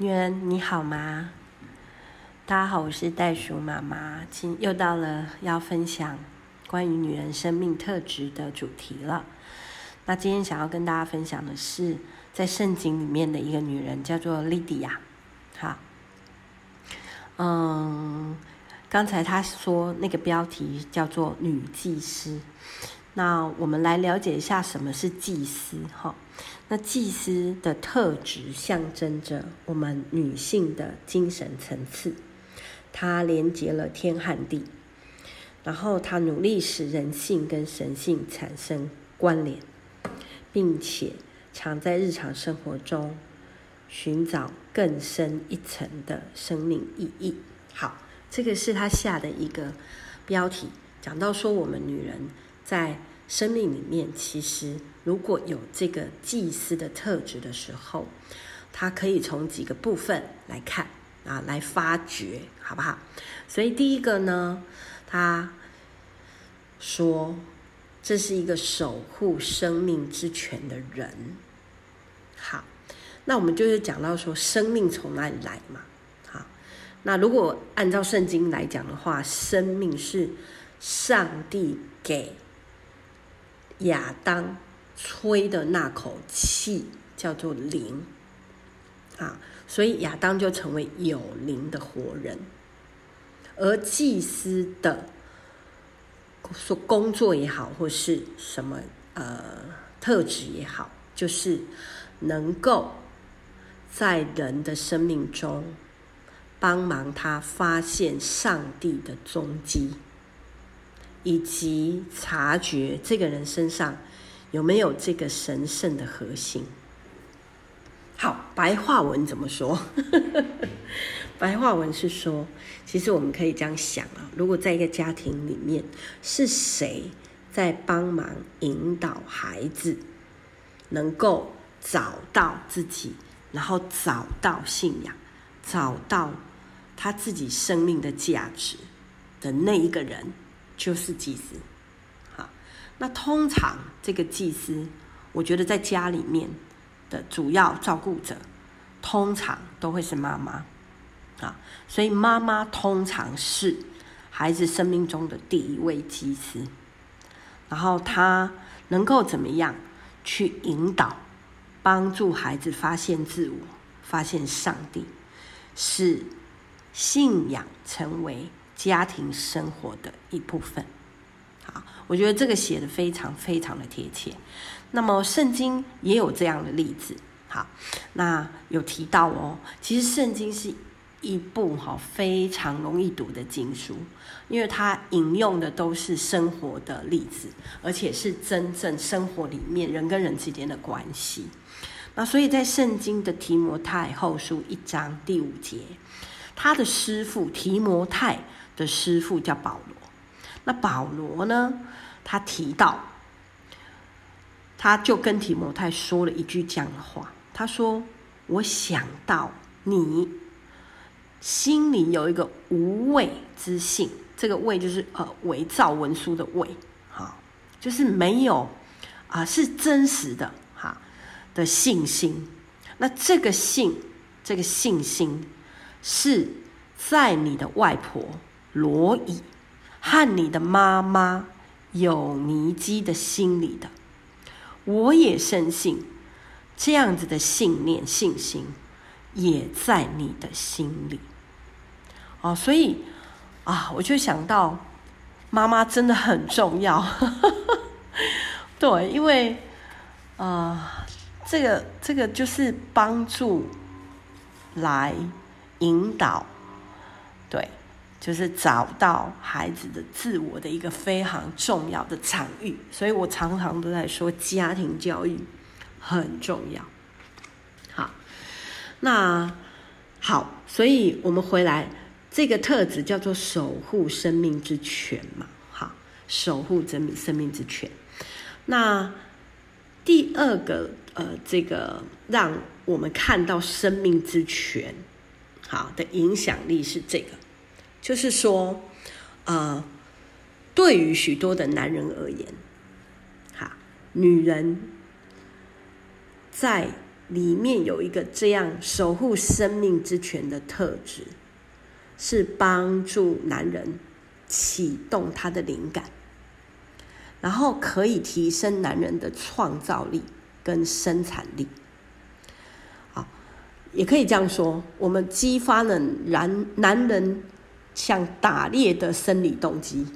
女人你好吗？大家好，我是袋鼠妈妈，今又到了要分享关于女人生命特质的主题了。那今天想要跟大家分享的是，在圣经里面的一个女人，叫做利底亚。好，嗯，刚才她说那个标题叫做女祭司，那我们来了解一下什么是祭司，哈。那祭司的特质象征着我们女性的精神层次，它连接了天和地，然后它努力使人性跟神性产生关联，并且常在日常生活中寻找更深一层的生命意义。好，这个是他下的一个标题，讲到说我们女人在。生命里面，其实如果有这个祭司的特质的时候，他可以从几个部分来看啊，来发掘，好不好？所以第一个呢，他说这是一个守护生命之泉的人。好，那我们就是讲到说，生命从哪里来嘛？好，那如果按照圣经来讲的话，生命是上帝给。亚当吹的那口气叫做灵啊，所以亚当就成为有灵的活人。而祭司的说工作也好，或是什么呃特质也好，就是能够在人的生命中帮忙他发现上帝的踪迹。以及察觉这个人身上有没有这个神圣的核心。好，白话文怎么说？白话文是说，其实我们可以这样想啊，如果在一个家庭里面，是谁在帮忙引导孩子能够找到自己，然后找到信仰，找到他自己生命的价值的那一个人。就是祭司，好，那通常这个祭司，我觉得在家里面的主要照顾者，通常都会是妈妈，啊，所以妈妈通常是孩子生命中的第一位祭司，然后他能够怎么样去引导，帮助孩子发现自我，发现上帝，使信仰成为。家庭生活的一部分，好，我觉得这个写得非常非常的贴切。那么圣经也有这样的例子，好，那有提到哦，其实圣经是一部哈非常容易读的经书，因为它引用的都是生活的例子，而且是真正生活里面人跟人之间的关系。那所以在圣经的提摩太后书一章第五节，他的师父提摩太。的师傅叫保罗，那保罗呢？他提到，他就跟提摩太说了一句这样的话，他说：“我想到你心里有一个无畏之信，这个畏就是呃伪造文书的畏，哈，就是没有啊、是真实的哈的信心。那这个信，这个信心是在你的外婆。”罗伊和你的妈妈有尼基的心里的，我也深信这样子的信念、信心也在你的心里。哦，所以啊，我就想到妈妈真的很重要。对，因为啊，这个这个就是帮助来引导，对。就是找到孩子的自我的一个非常重要的场域，所以我常常都在说家庭教育很重要。好，那好，所以我们回来这个特质叫做守护生命之泉嘛，好，守护生命生命之泉。那第二个呃，这个让我们看到生命之泉好的影响力是这个。就是说，呃，对于许多的男人而言，哈，女人在里面有一个这样守护生命之泉的特质，是帮助男人启动他的灵感，然后可以提升男人的创造力跟生产力。好，也可以这样说，我们激发了男男人像打猎的生理动机，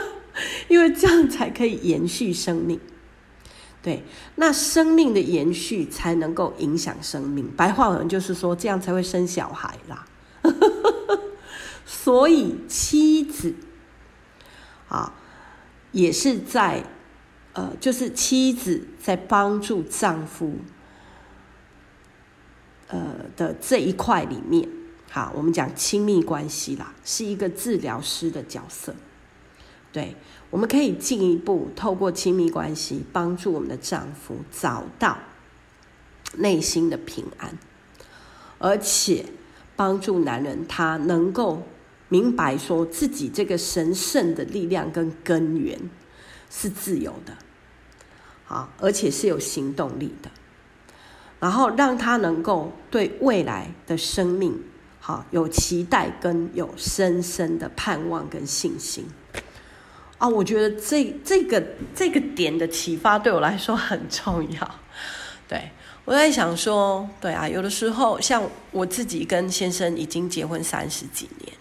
因为这样才可以延续生命。对，那生命的延续才能够影响生命。白话文就是说，这样才会生小孩啦。所以妻子啊，也是在呃，就是妻子在帮助丈夫呃的这一块里面，好，我们讲亲密关系啦，是一个治疗师的角色，对。我们可以进一步透过亲密关系，帮助我们的丈夫找到内心的平安，而且帮助男人他能够明白说自己这个神圣的力量跟根源是自由的，好，而且是有行动力的，然后让他能够对未来的生命好有期待跟有深深的盼望跟信心。啊，我觉得这这个这个点的启发对我来说很重要。对，我在想说，对啊，有的时候像我自己跟先生已经结婚三十几年，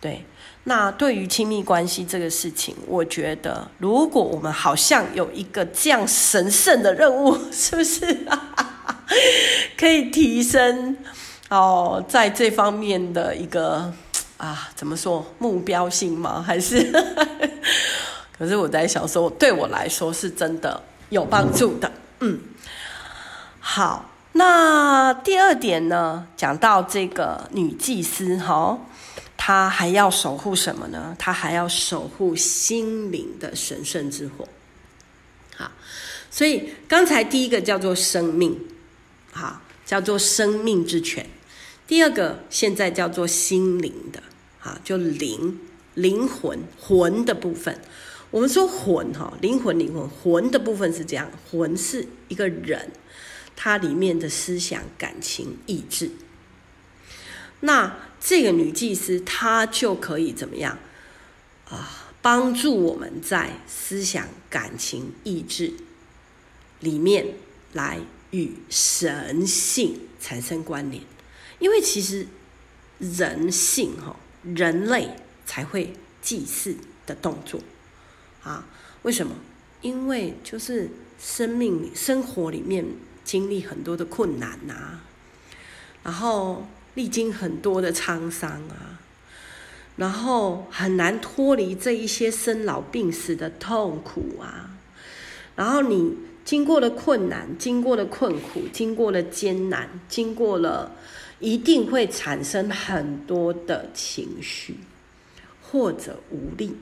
对，那对于亲密关系这个事情，我觉得如果我们好像有一个这样神圣的任务，是不是 可以提升哦，在这方面的一个。啊，怎么说目标性吗？还是？可是我在想说，对我来说是真的有帮助的。嗯，好，那第二点呢？讲到这个女祭司哈，她还要守护什么呢？她还要守护心灵的神圣之火。好，所以刚才第一个叫做生命，好，叫做生命之泉。第二个现在叫做心灵的，啊，就灵灵魂魂的部分。我们说魂哈，灵魂灵魂魂的部分是这样，魂是一个人，他里面的思想、感情、意志。那这个女祭司她就可以怎么样啊？帮助我们在思想、感情、意志里面来与神性产生关联。因为其实人性哈，人类才会祭祀的动作啊？为什么？因为就是生命生活里面经历很多的困难呐，然后历经很多的沧桑啊，然后很难脱离这一些生老病死的痛苦啊，然后你经过了困难，经过了困苦，经过了艰难，经过了。一定会产生很多的情绪，或者无力，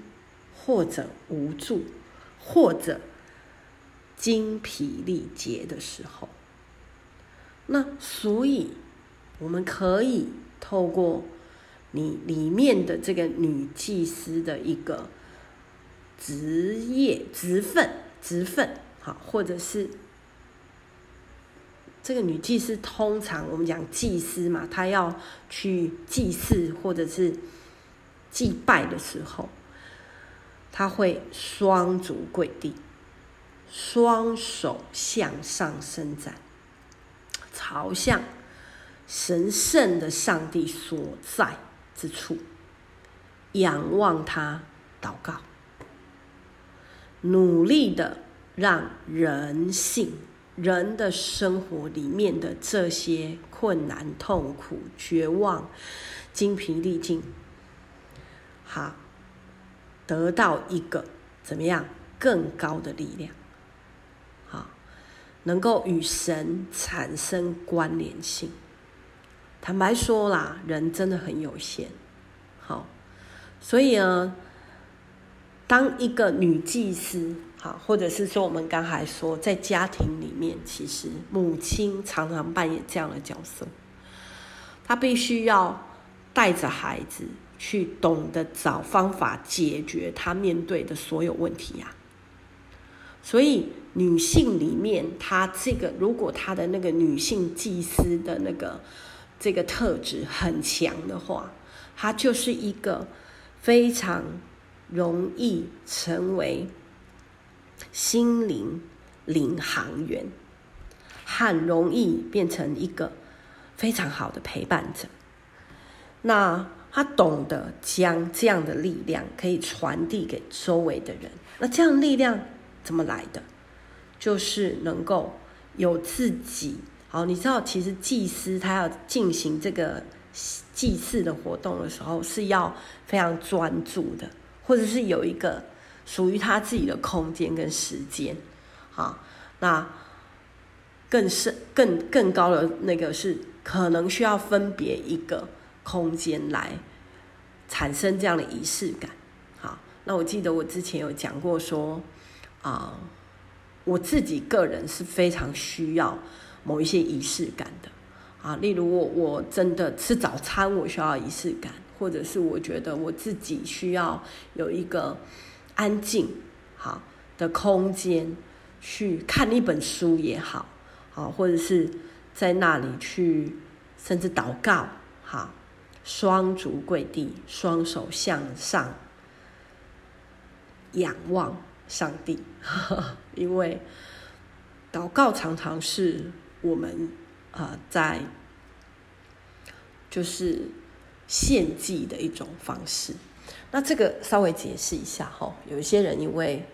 或者无助，或者精疲力竭的时候。那所以，我们可以透过你里面的这个女祭司的一个职业、职分、职分，好，或者是。这个女祭司通常我们讲祭司嘛，她要去祭祀或者是祭拜的时候，她会双足跪地，双手向上伸展，朝向神圣的上帝所在之处，仰望他祷告，努力的让人性。人的生活里面的这些困难、痛苦、绝望、精疲力尽，好，得到一个怎么样更高的力量，好，能够与神产生关联性。坦白说啦，人真的很有限，好，所以呢，当一个女祭司。好，或者是说，我们刚才说，在家庭里面，其实母亲常常扮演这样的角色，她必须要带着孩子去懂得找方法解决他面对的所有问题呀。所以，女性里面，她这个如果她的那个女性祭司的那个这个特质很强的话，她就是一个非常容易成为心灵领航员，很容易变成一个非常好的陪伴者。那他懂得将这样的力量可以传递给周围的人。那这样力量怎么来的？就是能够有自己好，你知道，其实祭司他要进行这个祭祀的活动的时候，是要非常专注的，或者是有一个属于他自己的空间跟时间。好，那更深、更更高的那个是可能需要分别一个空间来产生这样的仪式感。好，那我记得我之前有讲过说啊。我自己个人是非常需要某一些仪式感的啊，例如我我真的吃早餐，我需要仪式感，或者是我觉得我自己需要有一个安静好的空间去看一本书也好，好，或者是在那里去甚至祷告，好，双足跪地，双手向上仰望。上帝，因为祷告常常是我们呃在就是献祭的一种方式。那这个稍微解释一下哈，有一些人因为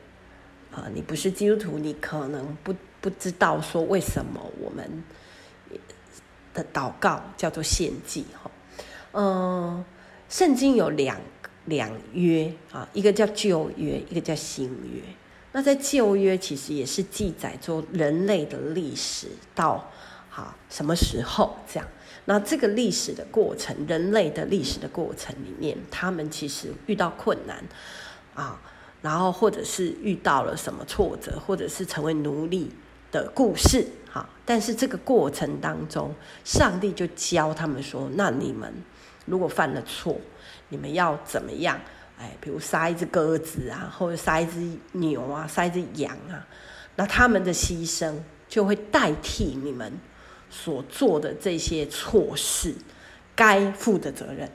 啊、你不是基督徒，你可能不不知道说为什么我们的祷告叫做献祭哈。嗯、圣经有两。两约啊，一个叫旧约，一个叫新约。那在旧约其实也是记载着人类的历史到好什么时候这样。那这个历史的过程，人类的历史的过程里面，他们其实遇到困难啊，然后或者是遇到了什么挫折，或者是成为奴隶的故事。好，但是这个过程当中，上帝就教他们说：那你们如果犯了错。你们要怎么样？哎，比如杀一只鸽子啊，或者杀一只牛啊，杀一只羊啊，那他们的牺牲就会代替你们所做的这些错事该负的责任。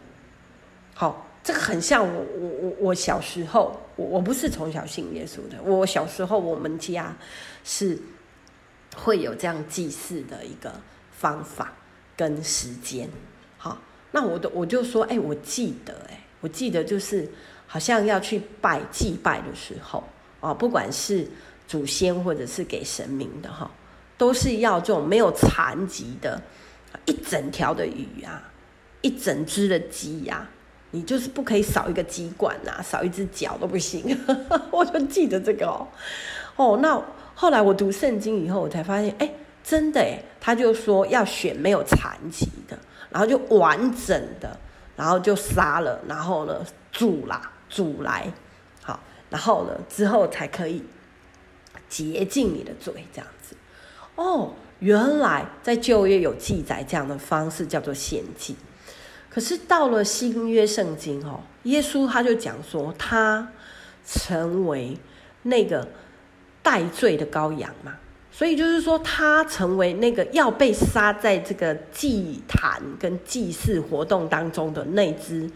好，这个很像我我我我小时候，我我不是从小信耶稣的，我小时候我们家是会有这样祭祀的一个方法跟时间。好。那我的我就说，哎，我记得，哎，我记得就是好像要去拜祭拜的时候，啊，不管是祖先或者是给神明的哈，都是要这种没有残疾的，一整条的鱼啊，一整只的鸡呀，你就是不可以少一个鸡冠呐，少一只脚都不行。我就记得这个哦，哦，那后来我读圣经以后，我才发现，哎，真的哎，他就说要选没有残疾的。然后就完整的，然后就杀了，然后呢煮啦，煮来，好，然后呢之后才可以洁净你的嘴，这样。哦，原来在旧约有记载这样的方式叫做献祭，可是到了新约圣经哦，耶稣他就讲说他成为那个代罪的羔羊嘛。所以就是说，他成为那个要被杀在这个祭坛跟祭祀活动当中的那只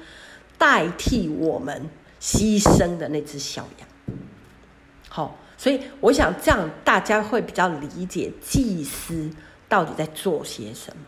代替我们牺牲的那只小羊。好，所以我想这样大家会比较理解祭司到底在做些什么。